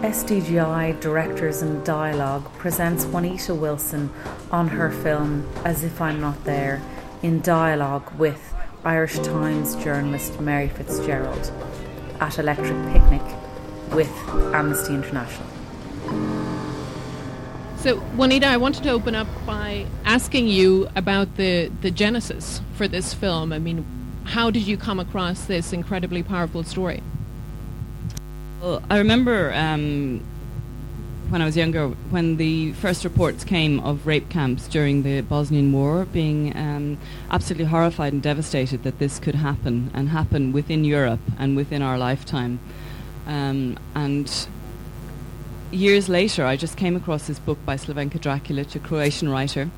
SDGI Directors in Dialogue presents Juanita Wilson on her film As If I'm Not There in dialogue with Irish Times journalist Mary Fitzgerald at Electric Picnic with Amnesty International. So, Juanita, I wanted to open up by asking you about the, the genesis for this film. I mean, how did you come across this incredibly powerful story? Well, I remember um, when I was younger, when the first reports came of rape camps during the Bosnian War, being um, absolutely horrified and devastated that this could happen and happen within Europe and within our lifetime. Um, and years later, I just came across this book by Slavenka Drakulic, a Croatian writer,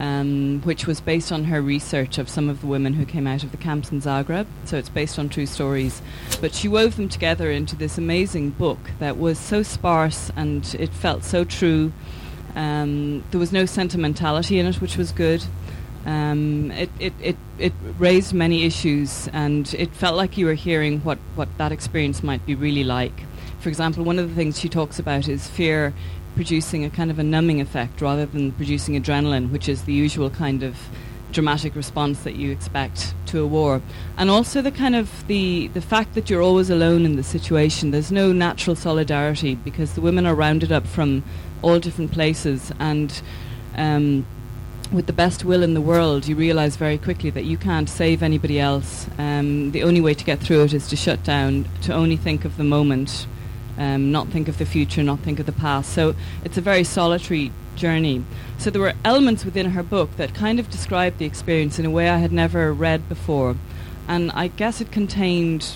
um, which was based on her research of some of the women who came out of the camps in Zagreb. So it's based on true stories. But she wove them together into this amazing book that was so sparse and it felt so true. Um, there was no sentimentality in it, which was good. Um, it, it, it, it raised many issues and it felt like you were hearing what, what that experience might be really like. For example, one of the things she talks about is fear producing a kind of a numbing effect rather than producing adrenaline, which is the usual kind of dramatic response that you expect to a war. And also the kind of the the fact that you're always alone in the situation. There's no natural solidarity because the women are rounded up from all different places and um, with the best will in the world, you realize very quickly that you can't save anybody else. Um, the only way to get through it is to shut down, to only think of the moment, um, not think of the future, not think of the past. So it's a very solitary journey. So there were elements within her book that kind of described the experience in a way I had never read before. And I guess it contained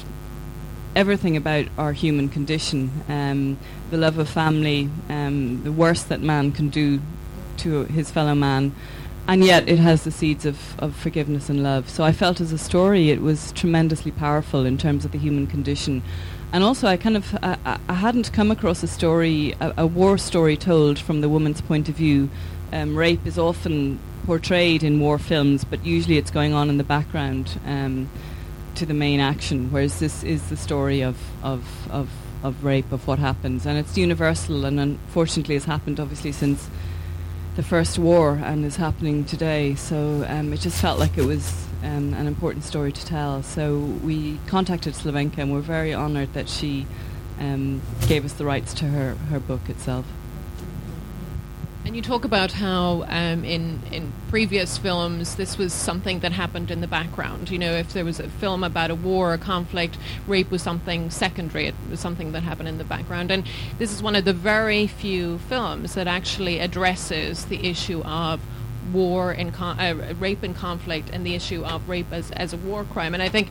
everything about our human condition um, the love of family, um, the worst that man can do to his fellow man. And yet it has the seeds of, of forgiveness and love. So I felt as a story it was tremendously powerful in terms of the human condition and also I kind of I, I hadn't come across a story, a, a, war story told from the woman's point of view. Um, rape is often portrayed in war films, but usually it's going on in the background um, to the main action. Whereas this is the story of, of of of rape of what happens, and it's universal, and unfortunately has happened obviously since the first war and is happening today. So um, it just felt like it was um, an important story to tell. So we contacted Slavenka and we're very honoured that she um, gave us the rights to her, her book itself. And you talk about how um, in in previous films this was something that happened in the background. You know, if there was a film about a war or conflict, rape was something secondary. It was something that happened in the background. And this is one of the very few films that actually addresses the issue of war and con- uh, rape and conflict and the issue of rape as, as a war crime. And I think,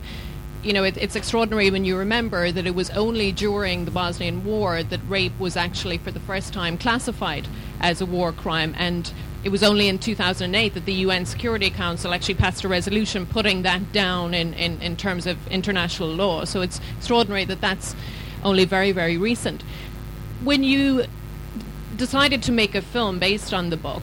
you know, it, it's extraordinary when you remember that it was only during the Bosnian War that rape was actually for the first time classified as a war crime. And it was only in 2008 that the UN Security Council actually passed a resolution putting that down in, in, in terms of international law. So it's extraordinary that that's only very, very recent. When you decided to make a film based on the book,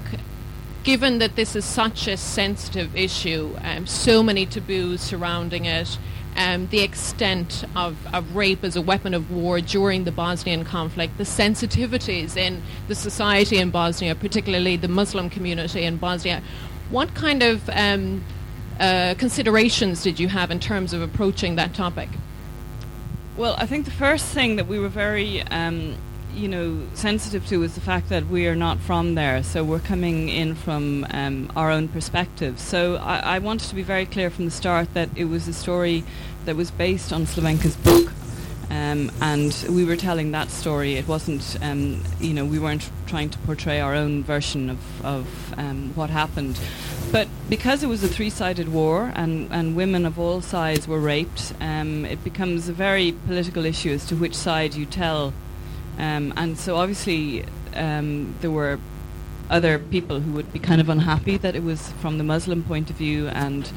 given that this is such a sensitive issue, um, so many taboos surrounding it, um, the extent of, of rape as a weapon of war during the Bosnian conflict, the sensitivities in the society in Bosnia, particularly the Muslim community in Bosnia, what kind of um, uh, considerations did you have in terms of approaching that topic? Well, I think the first thing that we were very um, you know, sensitive to is the fact that we are not from there, so we're coming in from um, our own perspective. So I, I, wanted to be very clear from the start that it was a story that was based on Slavenka's book, um, and we were telling that story. It wasn't, um, you know, we weren't trying to portray our own version of, of um, what happened. But because it was a three-sided war and, and women of all sides were raped, um, it becomes a very political issue as to which side you tell um, and so obviously um, there were other people who would be kind of unhappy that it was from the Muslim point of view and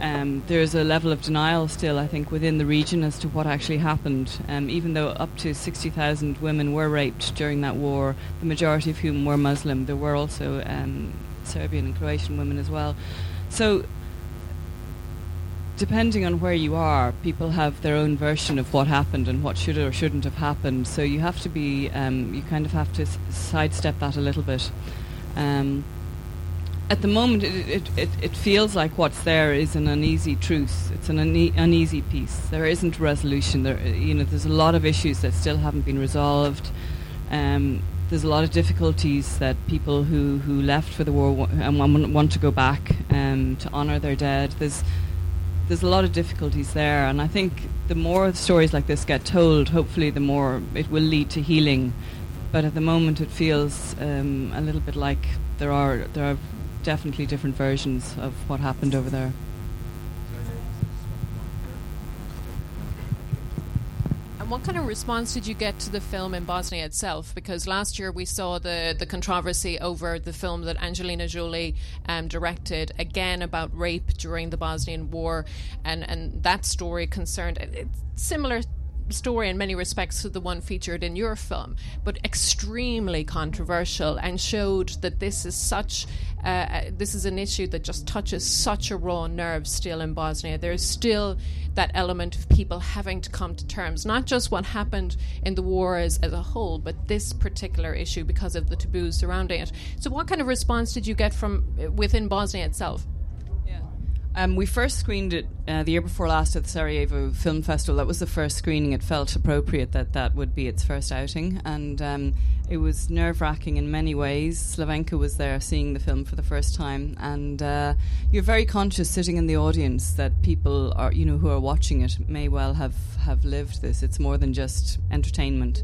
um, there's a level of denial still, I think, within the region as to what actually happened. Um, even though up to 60,000 women were raped during that war, the majority of whom were Muslim, there were also um, Serbian and Croatian women as well. So depending on where you are, people have their own version of what happened and what should or shouldn't have happened. So you have to be, um, you kind of have to s- sidestep that a little bit. Um, at the moment, it, it, it, feels like what's there is an uneasy truce. It's an une- uneasy peace. There isn't resolution. There, you know, there's a lot of issues that still haven't been resolved. Um, there's a lot of difficulties that people who, who left for the war wa- and want, want to go back um, to honour their dead. There's there's a lot of difficulties there, and I think the more stories like this get told, hopefully, the more it will lead to healing. But at the moment, it feels um, a little bit like there are there are definitely different versions of what happened over there. And what kind of response did you get to the film in Bosnia itself? Because last year we saw the, the controversy over the film that Angelina Jolie um, directed, again about rape during the Bosnian War, and, and that story concerned similar story in many respects to the one featured in your film, but extremely controversial and showed that this is such uh, this is an issue that just touches such a raw nerve still in Bosnia. There's still that element of people having to come to terms, not just what happened in the war as, as a whole, but this particular issue because of the taboos surrounding it. So, what kind of response did you get from within Bosnia itself? Um, we first screened it uh, the year before last at the Sarajevo Film Festival. That was the first screening. It felt appropriate that that would be its first outing, and um, it was nerve wracking in many ways. Slavenka was there seeing the film for the first time, and uh, you're very conscious sitting in the audience that people are, you know, who are watching it may well have have lived this. It's more than just entertainment.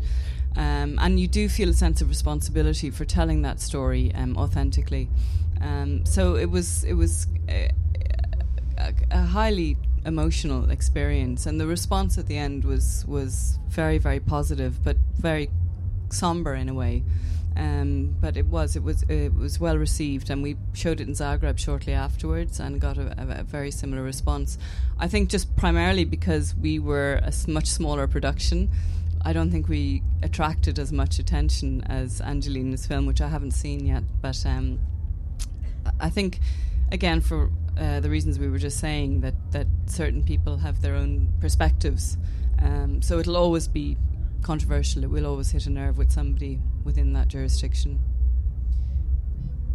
Um, and you do feel a sense of responsibility for telling that story um, authentically. Um, so it was it was uh, a, a, highly emotional experience, and the response at the end was was very very positive, but very somber in a way. Um, but it was it was it was well received, and we showed it in Zagreb shortly afterwards, and got a, a, a very similar response. I think just primarily because we were a much smaller production. I don't think we attracted as much attention as Angelina's film, which I haven't seen yet. But um, I think, again, for uh, the reasons we were just saying, that, that certain people have their own perspectives. Um, so it'll always be controversial. It will always hit a nerve with somebody within that jurisdiction.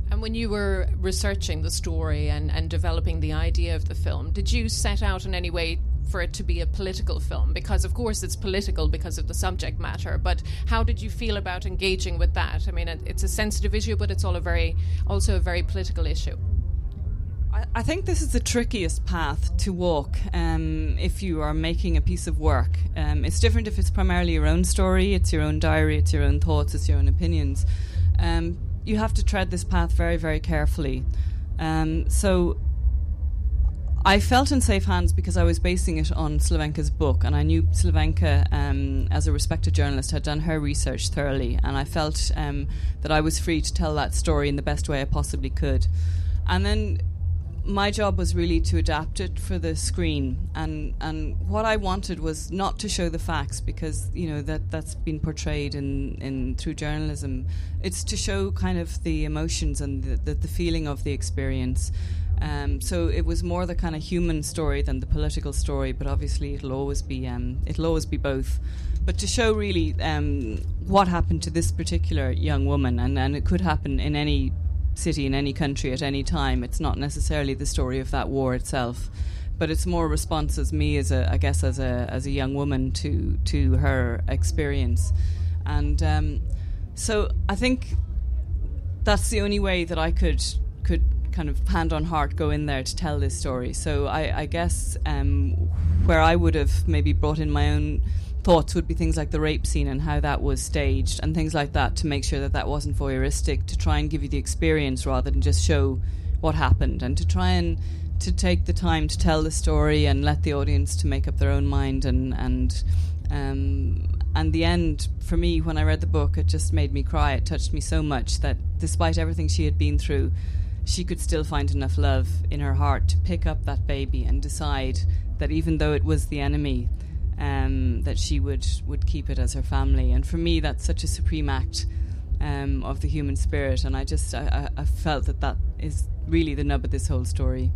And when you were researching the story and, and developing the idea of the film, did you set out in any way for it to be a political film? Because, of course, it's political because of the subject matter. But how did you feel about engaging with that? I mean, it, it's a sensitive issue, but it's all a very, also a very political issue. I, think this is the trickiest path to walk um, if you are making a piece of work. Um, it's different if it's primarily your own story, it's your own diary, it's your own thoughts, it's your own opinions. Um, you have to tread this path very, very carefully. Um, so I felt in safe hands because I was basing it on Slavenka's book, and I knew Slavenka, um, as a respected journalist, had done her research thoroughly, and I felt um, that I was free to tell that story in the best way I possibly could. And then my job was really to adapt it for the screen. And and what I wanted was not to show the facts because you know that that's been portrayed in, in through journalism. It's to show kind of the emotions and the, the, the feeling of the experience. Um, so it was more the kind of human story than the political story but obviously it'll always be um, it'll always be both. But to show really um, what happened to this particular young woman and, and it could happen in any city in any country at any time. It's not necessarily the story of that war itself, but it's more response as me as a, I guess, as a as a young woman to to her experience, and um, so I think that's the only way that I could could kind of hand on heart go in there to tell this story. So I, I guess um, where I would have maybe brought in my own thoughts would be things like the rape scene and how that was staged and things like that to make sure that that wasn't voyeuristic to try and give you the experience rather than just show what happened and to try and to take the time to tell the story and let the audience to make up their own mind and and um, and the end for me when I read the book it just made me cry. It touched me so much that despite everything she had been through she could still find enough love in her heart to pick up that baby and decide that even though it was the enemy um, that she would, would keep it as her family. And for me, that's such a supreme act um, of the human spirit. And I just I, I felt that that is really the nub of this whole story.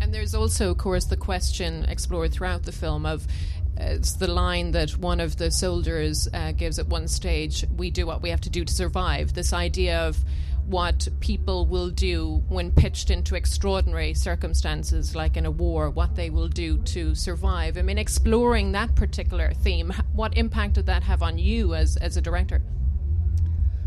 And there's also, of course, the question explored throughout the film of it's the line that one of the soldiers uh, gives at one stage we do what we have to do to survive. This idea of what people will do when pitched into extraordinary circumstances, like in a war, what they will do to survive. I mean, exploring that particular theme, what impact did that have on you as, as a director?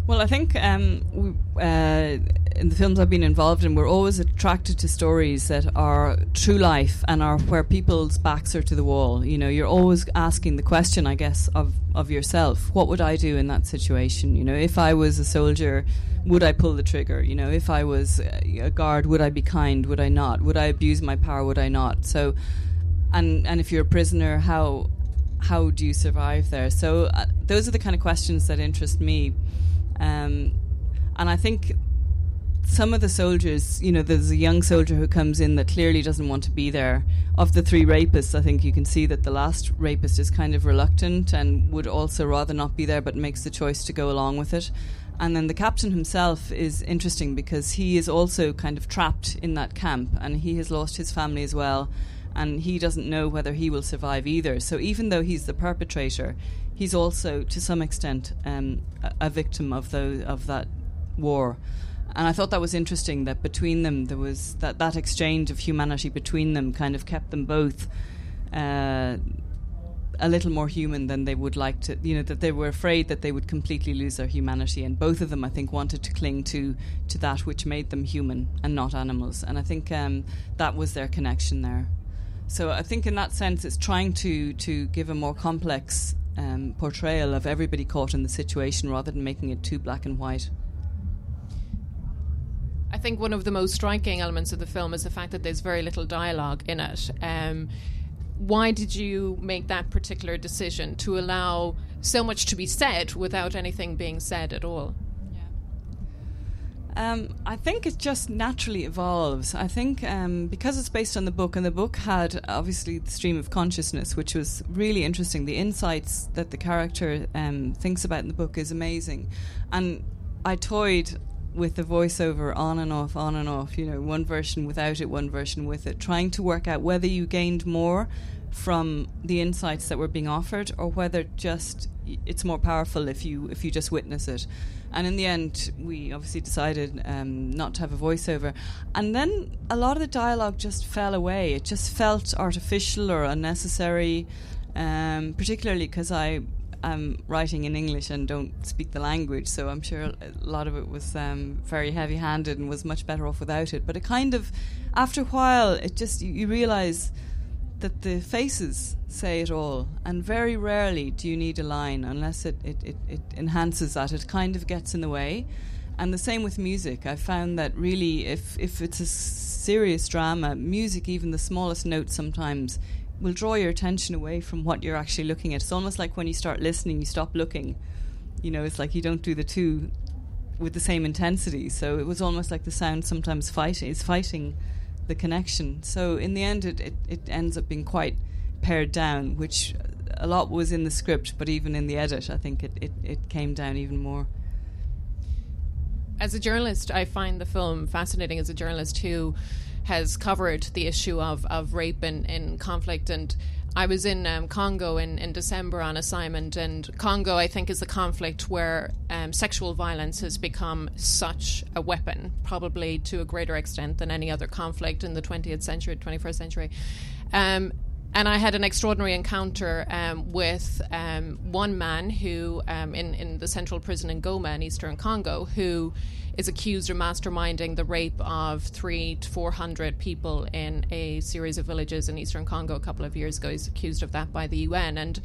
Well, I think um, we, uh, in the films I've been involved in, we're always attracted to stories that are true life and are where people's backs are to the wall. You know, you're always asking the question, I guess, of, of yourself: What would I do in that situation? You know, if I was a soldier, would I pull the trigger? You know, if I was a guard, would I be kind? Would I not? Would I abuse my power? Would I not? So, and and if you're a prisoner, how how do you survive there? So, uh, those are the kind of questions that interest me. Um, and I think some of the soldiers, you know, there's a young soldier who comes in that clearly doesn't want to be there. Of the three rapists, I think you can see that the last rapist is kind of reluctant and would also rather not be there, but makes the choice to go along with it. And then the captain himself is interesting because he is also kind of trapped in that camp and he has lost his family as well. And he doesn't know whether he will survive either. So even though he's the perpetrator, he's also, to some extent, um, a, victim of the of that war. And I thought that was interesting that between them there was that that exchange of humanity between them kind of kept them both. Uh, a little more human than they would like to, you know, that they were afraid that they would completely lose their humanity. And both of them, I think, wanted to cling to, to that which made them human and not animals. And I think um, that was their connection there. So I think in that sense, it's trying to, to give a more complex um, portrayal of everybody caught in the situation rather than making it too black and white. I think one of the most striking elements of the film is the fact that there's very little dialogue in it. Um, why did you make that particular decision to allow so much to be said without anything being said at all? Um, I think it just naturally evolves. I think um, because it's based on the book, and the book had obviously the stream of consciousness, which was really interesting. The insights that the character um, thinks about in the book is amazing. And I toyed with the voiceover on and off, on and off, you know, one version without it, one version with it, trying to work out whether you gained more from the insights that were being offered or whether just it's more powerful if you if you just witness it. And in the end, we obviously decided um, not to have a voiceover. And then a lot of the dialogue just fell away. It just felt artificial or unnecessary, um, particularly because I am writing in English and don't speak the language. So I'm sure a lot of it was um, very heavy handed and was much better off without it. But it kind of, after a while, it just, you, you realize that the faces say it all, and very rarely do you need a line unless it, it, it, it, enhances that. It kind of gets in the way. And the same with music. I found that really, if, if it's a serious drama, music, even the smallest note sometimes, will draw your attention away from what you're actually looking at. It's almost like when you start listening, you stop looking. You know, it's like you don't do the two with the same intensity. So it was almost like the sound sometimes fight is fighting the connection. So in the end, it, it, it ends up being quite pared down, which a lot was in the script, but even in the edit, I think it, it, it came down even more. As a journalist, I find the film fascinating as a journalist who has covered the issue of, of rape in, in conflict and I was in um, Congo in, in December on assignment, and Congo, I think, is the conflict where um, sexual violence has become such a weapon, probably to a greater extent than any other conflict in the 20th century, 21st century. Um, and I had an extraordinary encounter um, with um, one man who, um, in, in the central prison in Goma in eastern Congo, who is accused of masterminding the rape of three to four hundred people in a series of villages in eastern Congo a couple of years ago. He's accused of that by the UN. And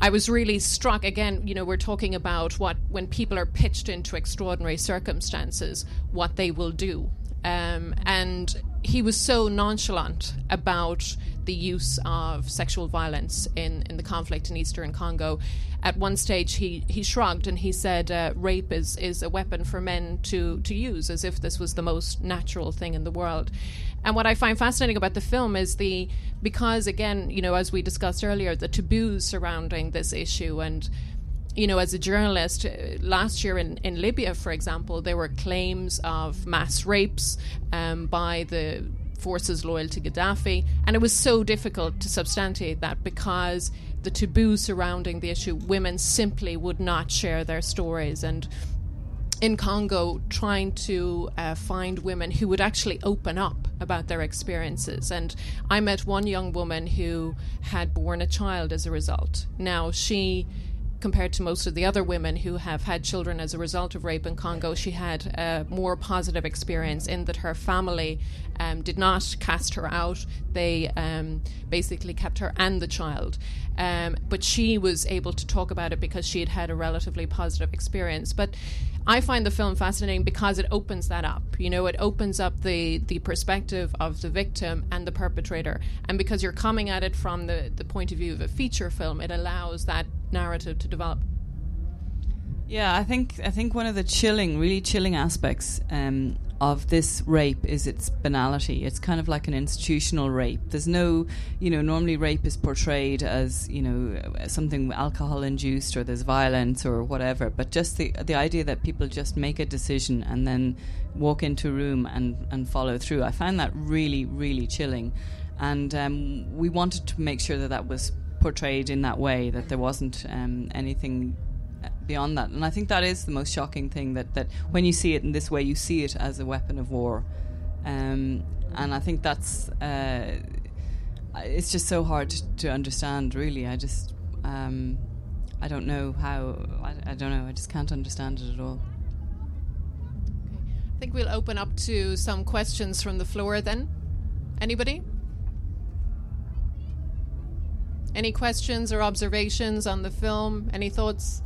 I was really struck again, you know, we're talking about what, when people are pitched into extraordinary circumstances, what they will do. Um, and he was so nonchalant about the use of sexual violence in, in the conflict in eastern Congo. At one stage, he, he shrugged and he said, uh, "Rape is, is a weapon for men to, to use, as if this was the most natural thing in the world." And what I find fascinating about the film is the because again, you know, as we discussed earlier, the taboos surrounding this issue and you know, as a journalist, uh, last year in, in Libya, for example, there were claims of mass rapes um, by the forces loyal to Gaddafi. And it was so difficult to substantiate that because the taboo surrounding the issue, women simply would not share their stories. And in Congo, trying to uh, find women who would actually open up about their experiences. And I met one young woman who had born a child as a result. Now, she compared to most of the other women who have had children as a result of rape in Congo, she had a more positive experience in that her family um, did not cast her out. They um, basically kept her and the child. Um, but she was able to talk about it because she had had a relatively positive experience. But I find the film fascinating because it opens that up. You know, it opens up the, the perspective of the victim and the perpetrator. And because you're coming at it from the, the point of view of a feature film, it allows that narrative to develop. Yeah, I think I think one of the chilling, really chilling aspects um, of this rape is its banality. It's kind of like an institutional rape. There's no, you know, normally rape is portrayed as you know something alcohol induced or there's violence or whatever. But just the the idea that people just make a decision and then walk into a room and and follow through. I find that really really chilling, and um, we wanted to make sure that that was portrayed in that way, that there wasn't um, anything beyond that. And I think that is the most shocking thing that, that when you see it in this way, you see it as a weapon of war. Um, and I think that's uh, it's just so hard to understand. Really, I just um, I don't know how. I, I, don't know. I just can't understand it at all. I think we'll open up to some questions from the floor. Then, anybody? Any questions or observations on the film? Any thoughts?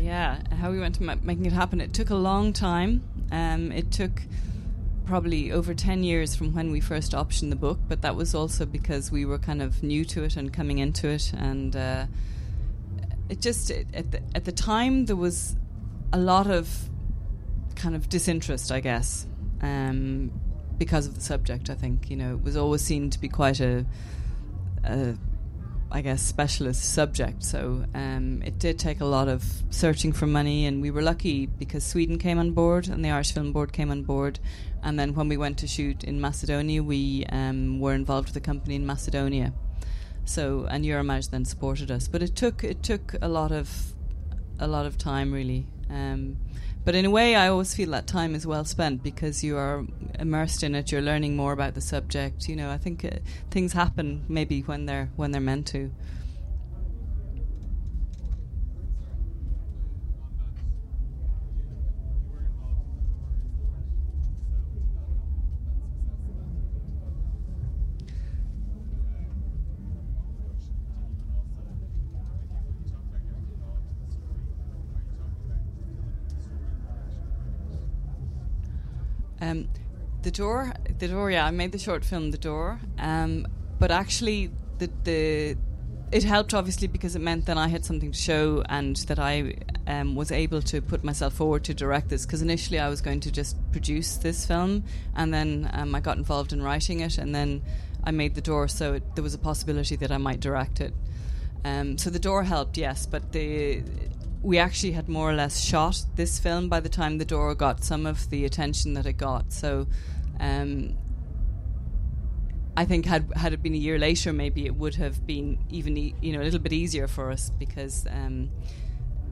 Yeah, how we went to ma- making it happen. It took a long time. Um, it took probably over 10 years from when we first optioned the book, but that was also because we were kind of new to it and coming into it. And uh, it just, it, at, the, at the time, there was a lot of kind of disinterest, I guess, um, because of the subject. I think you know it was always seen to be quite a, a I guess, specialist subject. So um, it did take a lot of searching for money, and we were lucky because Sweden came on board and the Irish Film Board came on board. And then when we went to shoot in Macedonia, we um, were involved with a company in Macedonia. So and Eurimages then supported us, but it took it took a lot of a lot of time really. Um, but in a way, I always feel that time is well spent because you are immersed in it. You're learning more about the subject. You know, I think uh, things happen maybe when they're when they're meant to. Um, the door, the door. Yeah, I made the short film, The Door. Um, but actually, the the it helped obviously because it meant that I had something to show and that I um, was able to put myself forward to direct this. Because initially I was going to just produce this film, and then um, I got involved in writing it, and then I made the door, so it, there was a possibility that I might direct it. Um, so the door helped, yes, but the we actually had more or less shot this film by the time the door got some of the attention that it got. So, um, I think had had it been a year later, maybe it would have been even e- you know a little bit easier for us because um,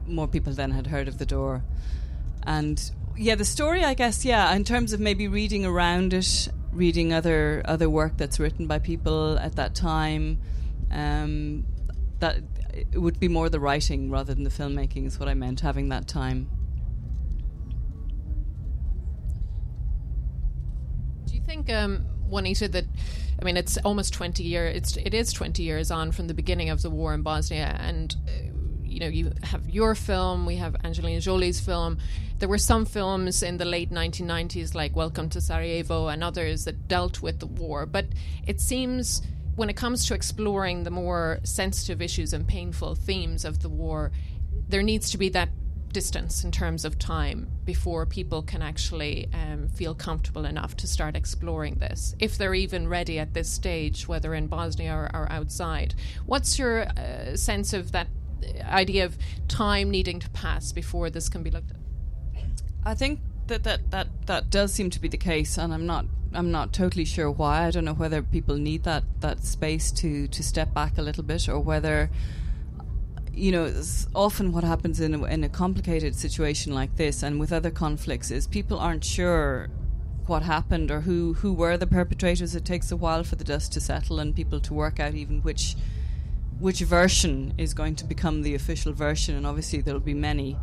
more people then had heard of the door. And yeah, the story, I guess, yeah, in terms of maybe reading around it, reading other other work that's written by people at that time. Um, that it would be more the writing rather than the filmmaking is what I meant having that time. Do you think, um, Juanita, that I mean, it's almost twenty years. It's it is twenty years on from the beginning of the war in Bosnia, and uh, you know, you have your film, we have Angelina Jolie's film. There were some films in the late 1990s, like Welcome to Sarajevo, and others that dealt with the war. But it seems when it comes to exploring the more sensitive issues and painful themes of the war, there needs to be that distance in terms of time before people can actually um, feel comfortable enough to start exploring this, if they're even ready at this stage, whether in Bosnia or, or outside. What's your uh, sense of that idea of time needing to pass before this can be looked at. I think that, that that that does seem to be the case, and I'm not I'm not totally sure why. I don't know whether people need that that space to to step back a little bit, or whether you know, often what happens in a, in a complicated situation like this and with other conflicts is people aren't sure what happened or who, who were the perpetrators. It takes a while for the dust to settle and people to work out even which which version is going to become the official version. And obviously, there will be many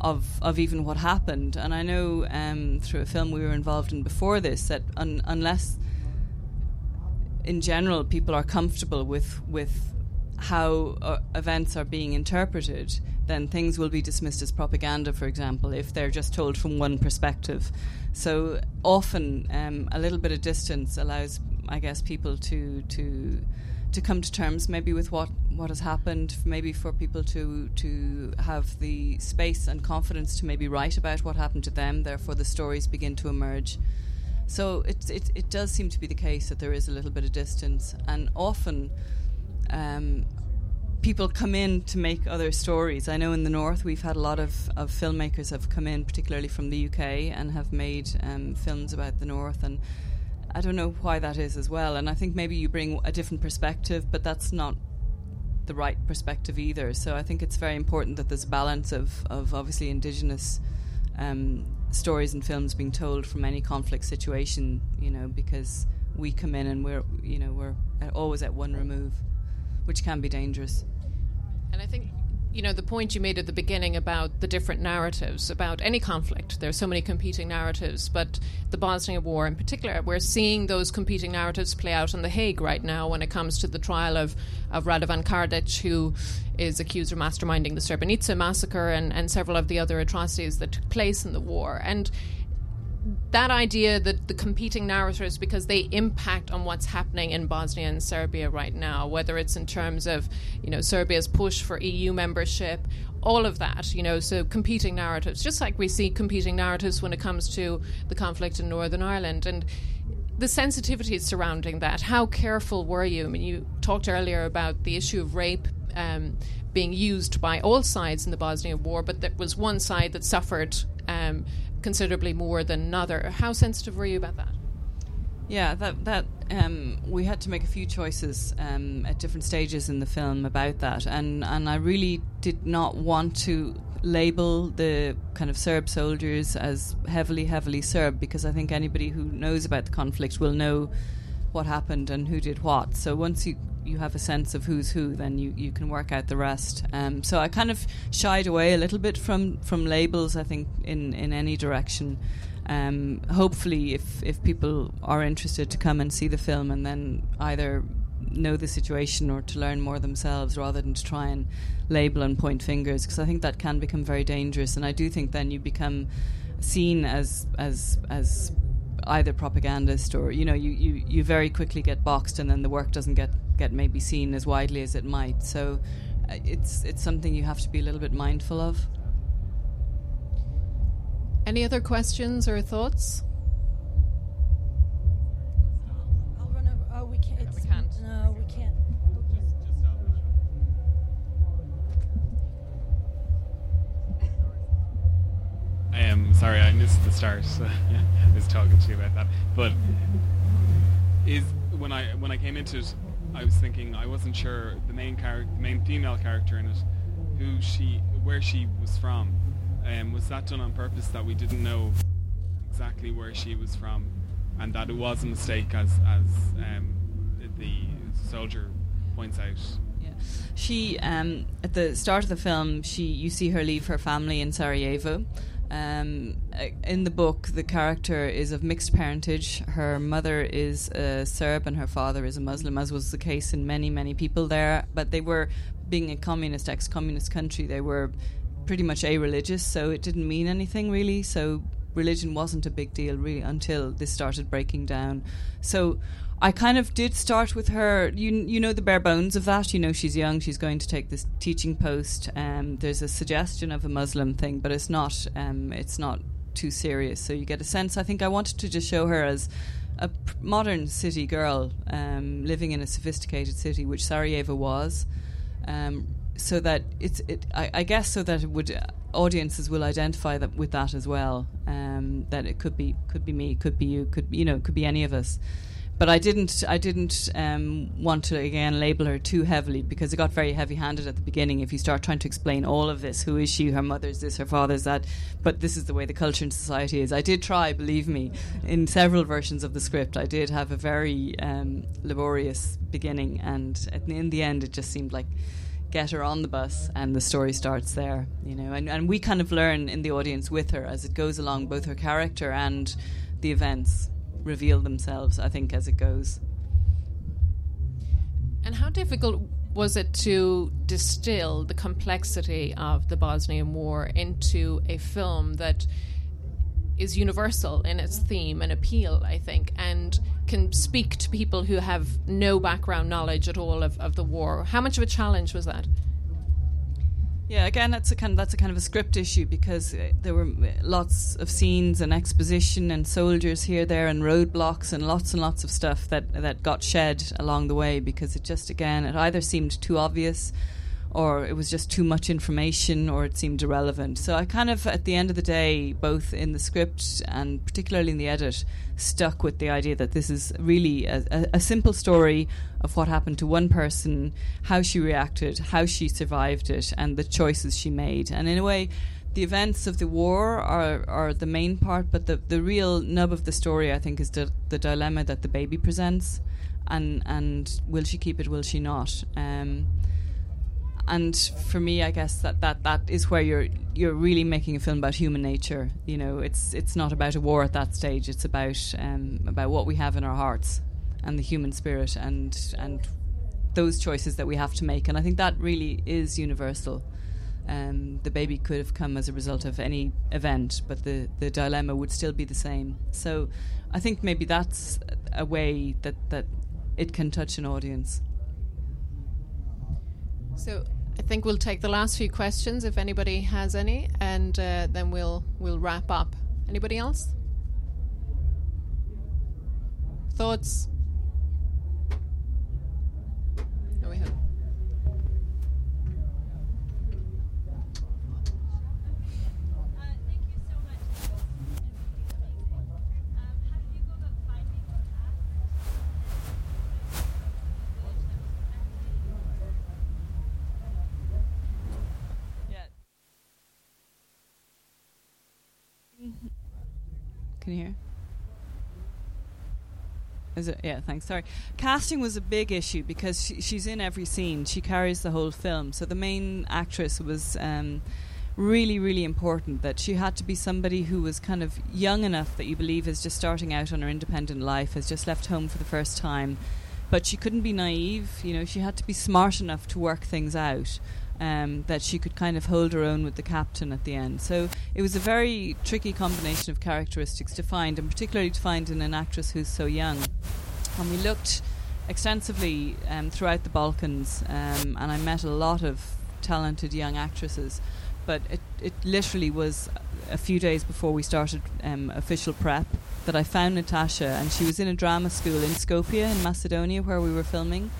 of of even what happened. And I know um, through a film we were involved in before this that un- unless in general people are comfortable with with how uh, events are being interpreted, then things will be dismissed as propaganda, for example, if they're just told from one perspective. So often, um, a little bit of distance allows, I guess, people to to to come to terms maybe with what, what has happened, maybe for people to to have the space and confidence to maybe write about what happened to them. Therefore, the stories begin to emerge. So it, it, it does seem to be the case that there is a little bit of distance, and often um, people come in to make other stories. I know in the north we've had a lot of, of filmmakers have come in, particularly from the UK, and have made um, films about the north. And I don't know why that is as well. And I think maybe you bring a different perspective, but that's not the right perspective either. So I think it's very important that there's a balance of, of obviously indigenous um, stories and films being told from any conflict situation, you know, because we come in and we're, you know, we're always at one remove which can be dangerous. And I think you know the point you made at the beginning about the different narratives about any conflict. There are so many competing narratives but the bosnia war in particular we're seeing those competing narratives play out in the hague right now when it comes to the trial of, of radovan karadzic who is accused of masterminding the srebrenica massacre and, and several of the other atrocities that took place in the war. And that idea that the competing narratives because they impact on what's happening in Bosnia and Serbia right now whether it's in terms of you know Serbia's push for EU membership all of that you know so competing narratives just like we see competing narratives when it comes to the conflict in Northern Ireland and the sensitivities surrounding that. How careful were you? I mean you talked earlier about the issue of rape um, being used by all sides in the Bosnia war but there was one side that suffered um, considerably more than another. How sensitive were you about that? Yeah, that that um, we had to make a few choices um, at different stages in the film about that, and and I really did not want to label the kind of Serb soldiers as heavily heavily Serb because I think anybody who knows about the conflict will know what happened and who did what. So once you you have a sense of who's who, then you, you can work out the rest. Um, so I kind of shied away a little bit from, from labels. I think in, in any direction. Um, hopefully, if if people are interested to come and see the film and then either know the situation or to learn more themselves rather than to try and label and point fingers because I think that can become very dangerous and I do think then you become seen as as as either propagandist or you know you, you, you very quickly get boxed and then the work doesn't get, get maybe seen as widely as it might so uh, it's it's something you have to be a little bit mindful of any other questions or thoughts I'll run over. Oh, we can't. we can't. No, we can't. I am sorry, I missed the start. So I was talking to you about that. But is when I when I came into it, I was thinking I wasn't sure the main character, main female character in it, who she, where she was from. Um, was that done on purpose that we didn't know exactly where she was from, and that it was a mistake as as um, the soldier points out? Yeah. She um, at the start of the film, she you see her leave her family in Sarajevo. Um, uh, in the book, the character is of mixed parentage. Her mother is a Serb and her father is a Muslim, as was the case in many, many people there. But they were, being a communist, ex communist country, they were pretty much a religious, so it didn't mean anything really. So religion wasn't a big deal really until this started breaking down. So I kind of did start with her. You you know the bare bones of that. You know she's young. She's going to take this teaching post. Um, there's a suggestion of a Muslim thing, but it's not. Um, it's not too serious. So you get a sense. I think I wanted to just show her as a modern city girl um, living in a sophisticated city, which Sarajevo was. Um, so that it's it I, I guess so that it would uh, audiences will identify that with that as well um, that it could be could be me could be you could you know could be any of us but I didn't I didn't um, want to again label her too heavily because it got very heavy handed at the beginning if you start trying to explain all of this. Who is she? Her mother's this her father's that? But this is the way the culture and society is. I did try believe me in several versions of the script. I did have a very um, laborious beginning and in the end it just seemed like get her on the bus and the story starts there you know? And, and we kind of learn in the audience with her as it goes along both her character and the events reveal themselves I think as it goes and how difficult was it to distill the complexity of the Bosnian War into a film that is universal in its theme and appeal, I think, and can speak to people who have no background knowledge at all of, of the war. How much of a challenge was that? Yeah, again, that's a kind of, that's a kind of a script issue because uh, there were lots of scenes and exposition and soldiers here, there, and roadblocks and lots and lots of stuff that that got shed along the way because it just again it either seemed too obvious or it was just too much information or it seemed irrelevant. So I kind of, at the end of the day, both in the script and particularly in the edit, stuck with the idea that this is really a, a, simple story of what happened to one person, how she reacted, how she survived it, and the choices she made. And in a way, the events of the war are, are the main part, but the, the real nub of the story, I think, is the, the dilemma that the baby presents. And, and will she keep it, will she not? Um, and for me, I guess that, that that is where you're you're really making a film about human nature. You know, it's it's not about a war at that stage. It's about um, about what we have in our hearts and the human spirit and and those choices that we have to make. And I think that really is universal. Um, the baby could have come as a result of any event, but the, the dilemma would still be the same. So I think maybe that's a way that, that it can touch an audience. So I think we'll take the last few questions if anybody has any, and uh, then we'll we'll wrap up. Anybody else? Thoughts? No, we have. Can you hear? Is it? Yeah, thanks. Sorry. Casting was a big issue because she, she's in every scene. She carries the whole film. So the main actress was um, really, really important that she had to be somebody who was kind of young enough that you believe is just starting out on her independent life, has just left home for the first time. But she couldn't be naive. You know, she had to be smart enough to work things out um, that she could kind of hold her own with the captain at the end. So it was a very tricky combination of characteristics to find, and particularly to find in an actress who's so young. And we looked extensively um, throughout the Balkans, um, and I met a lot of talented young actresses. But it, it literally was a few days before we started um, official prep that I found Natasha, and she was in a drama school in Skopje in Macedonia where we were filming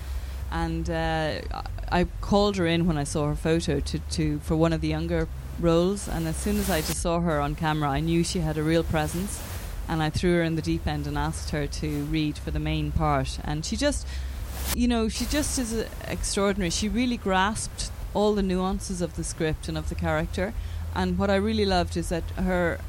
and uh, I called her in when I saw her photo to, to for one of the younger roles. And as soon as I just saw her on camera, I knew she had a real presence. And I threw her in the deep end and asked her to read for the main part. And she just, you know, she just is uh, extraordinary. She really grasped all the nuances of the script and of the character. And what I really loved is that her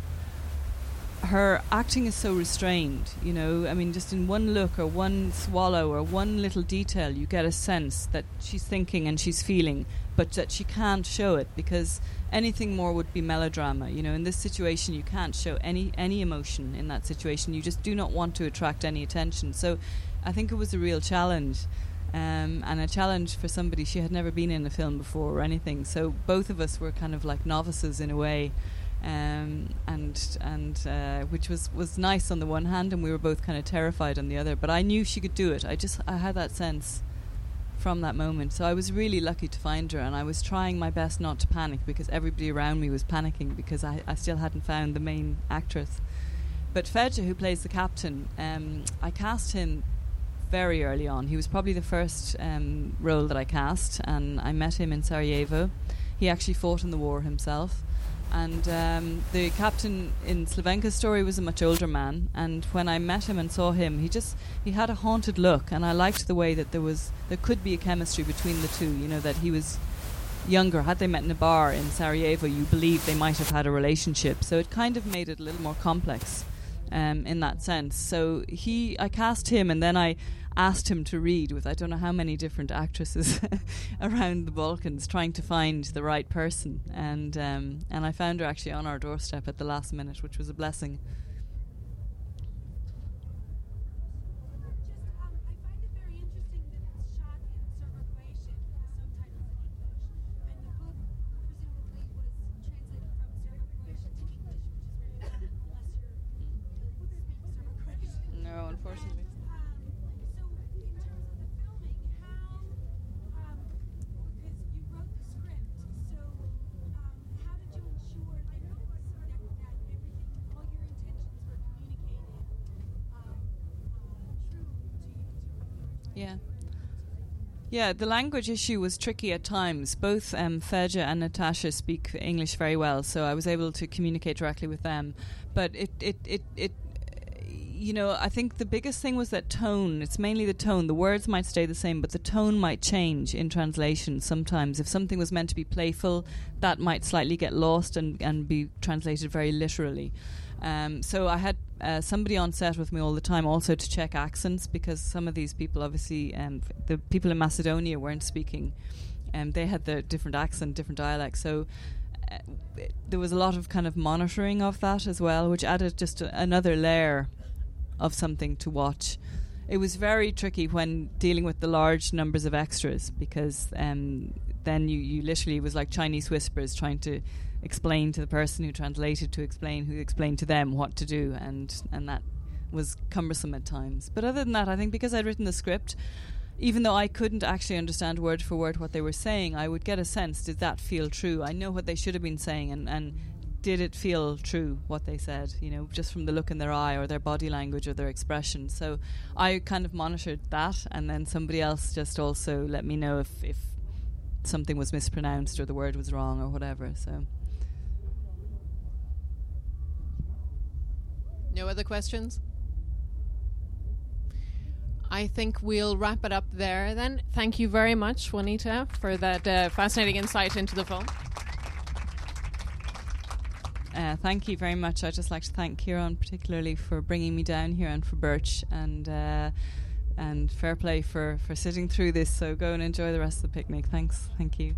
her acting is so restrained, you know. I mean, just in one look or one swallow or one little detail, you get a sense that she's thinking and she's feeling, but that she can't show it because anything more would be melodrama. You know, in this situation, you can't show any any emotion in that situation. You just do not want to attract any attention. So, I think it was a real challenge. Um, and a challenge for somebody she had never been in a film before or anything. So both of us were kind of like novices in a way, um, and and uh, which was was nice on the one hand, and we were both kind of terrified on the other. But I knew she could do it. I just I had that sense from that moment. So I was really lucky to find her, and I was trying my best not to panic because everybody around me was panicking because I, I still hadn't found the main actress. But Fedja, who plays the captain, um, I cast him very early on. He was probably the first um, role that I cast, and I met him in Sarajevo. He actually fought in the war himself. And um, the captain in Slavenka's story was a much older man. And when I met him and saw him, he just he had a haunted look, and I liked the way that there was there could be a chemistry between the two. You know that he was younger. Had they met in a bar in Sarajevo, you believe they might have had a relationship. So it kind of made it a little more complex um, in that sense. So he, I cast him, and then I asked him to read with I don't know how many different actresses around the Balkans, trying to find the right person. And um, and I found her actually on our doorstep at the last minute, which was a blessing. Just, um, I find it very interesting that it's shot in Serbo-Croatian with the subtitles in English, and the book presumably was translated from Serbo-Croatian to English, which is very rare unless you're uh, speak Serbo-Croatian. No, unfortunately. Um, so, in terms of the filming, how, um, because you wrote the script, so um, how did you ensure, like, that, that everything, all your intentions were communicated um, uh, true to you? To Yeah. Yeah, the language issue was tricky at times. Both um, Fedja and Natasha speak English very well, so I was able to communicate directly with them. But it, it, it, it you know, I think the biggest thing was that tone. It's mainly the tone. The words might stay the same, but the tone might change in translation sometimes. If something was meant to be playful, that might slightly get lost and, and be translated very literally. Um, so I had uh, somebody on set with me all the time also to check accents because some of these people, obviously, um, the people in Macedonia weren't speaking. Um, they had the different accent, different dialects. So uh, there was a lot of kind of monitoring of that as well, which added just a, another layer of something to watch. It was very tricky when dealing with the large numbers of extras because um, then you, you literally was like Chinese whispers trying to explain to the person who translated to explain who explained to them what to do and and that was cumbersome at times. But other than that, I think because I'd written the script, even though I couldn't actually understand word for word what they were saying, I would get a sense did that feel true? I know what they should have been saying and, and did it feel true what they said, you know, just from the look in their eye or their body language or their expression. So I kind of monitored that and then somebody else just also let me know if, if something was mispronounced or the word was wrong or whatever. So No other questions? I think we'll wrap it up there then. Thank you very much, Juanita, for that uh, fascinating insight into the film. Uh, thank you very much. I'd just like to thank Kieran particularly for bringing me down here and for Birch and uh, and fair play for, for sitting through this. So go and enjoy the rest of the picnic. Thanks. Thank you.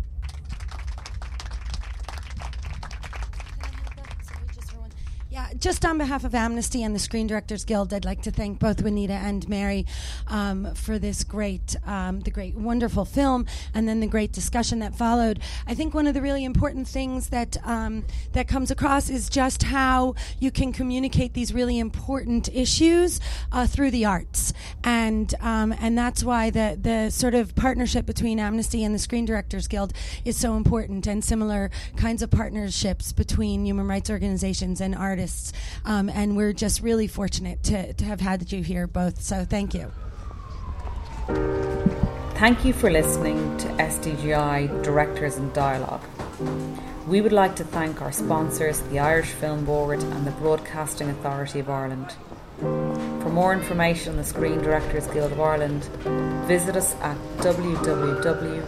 Sorry, just for one. Yeah, just on behalf of Amnesty and the Screen Directors Guild, I'd like to thank both Juanita and Mary um, for this great, um, the great, wonderful film, and then the great discussion that followed. I think one of the really important things that um, that comes across is just how you can communicate these really important issues uh, through the arts, and um, and that's why the the sort of partnership between Amnesty and the Screen Directors Guild is so important, and similar kinds of partnerships between human rights organizations and artists. Um, and we're just really fortunate to, to have had you here both. So thank you. Thank you for listening to SDGI Directors in Dialogue. We would like to thank our sponsors, the Irish Film Board and the Broadcasting Authority of Ireland. For more information on the Screen Directors Guild of Ireland, visit us at www.sdgi.ie.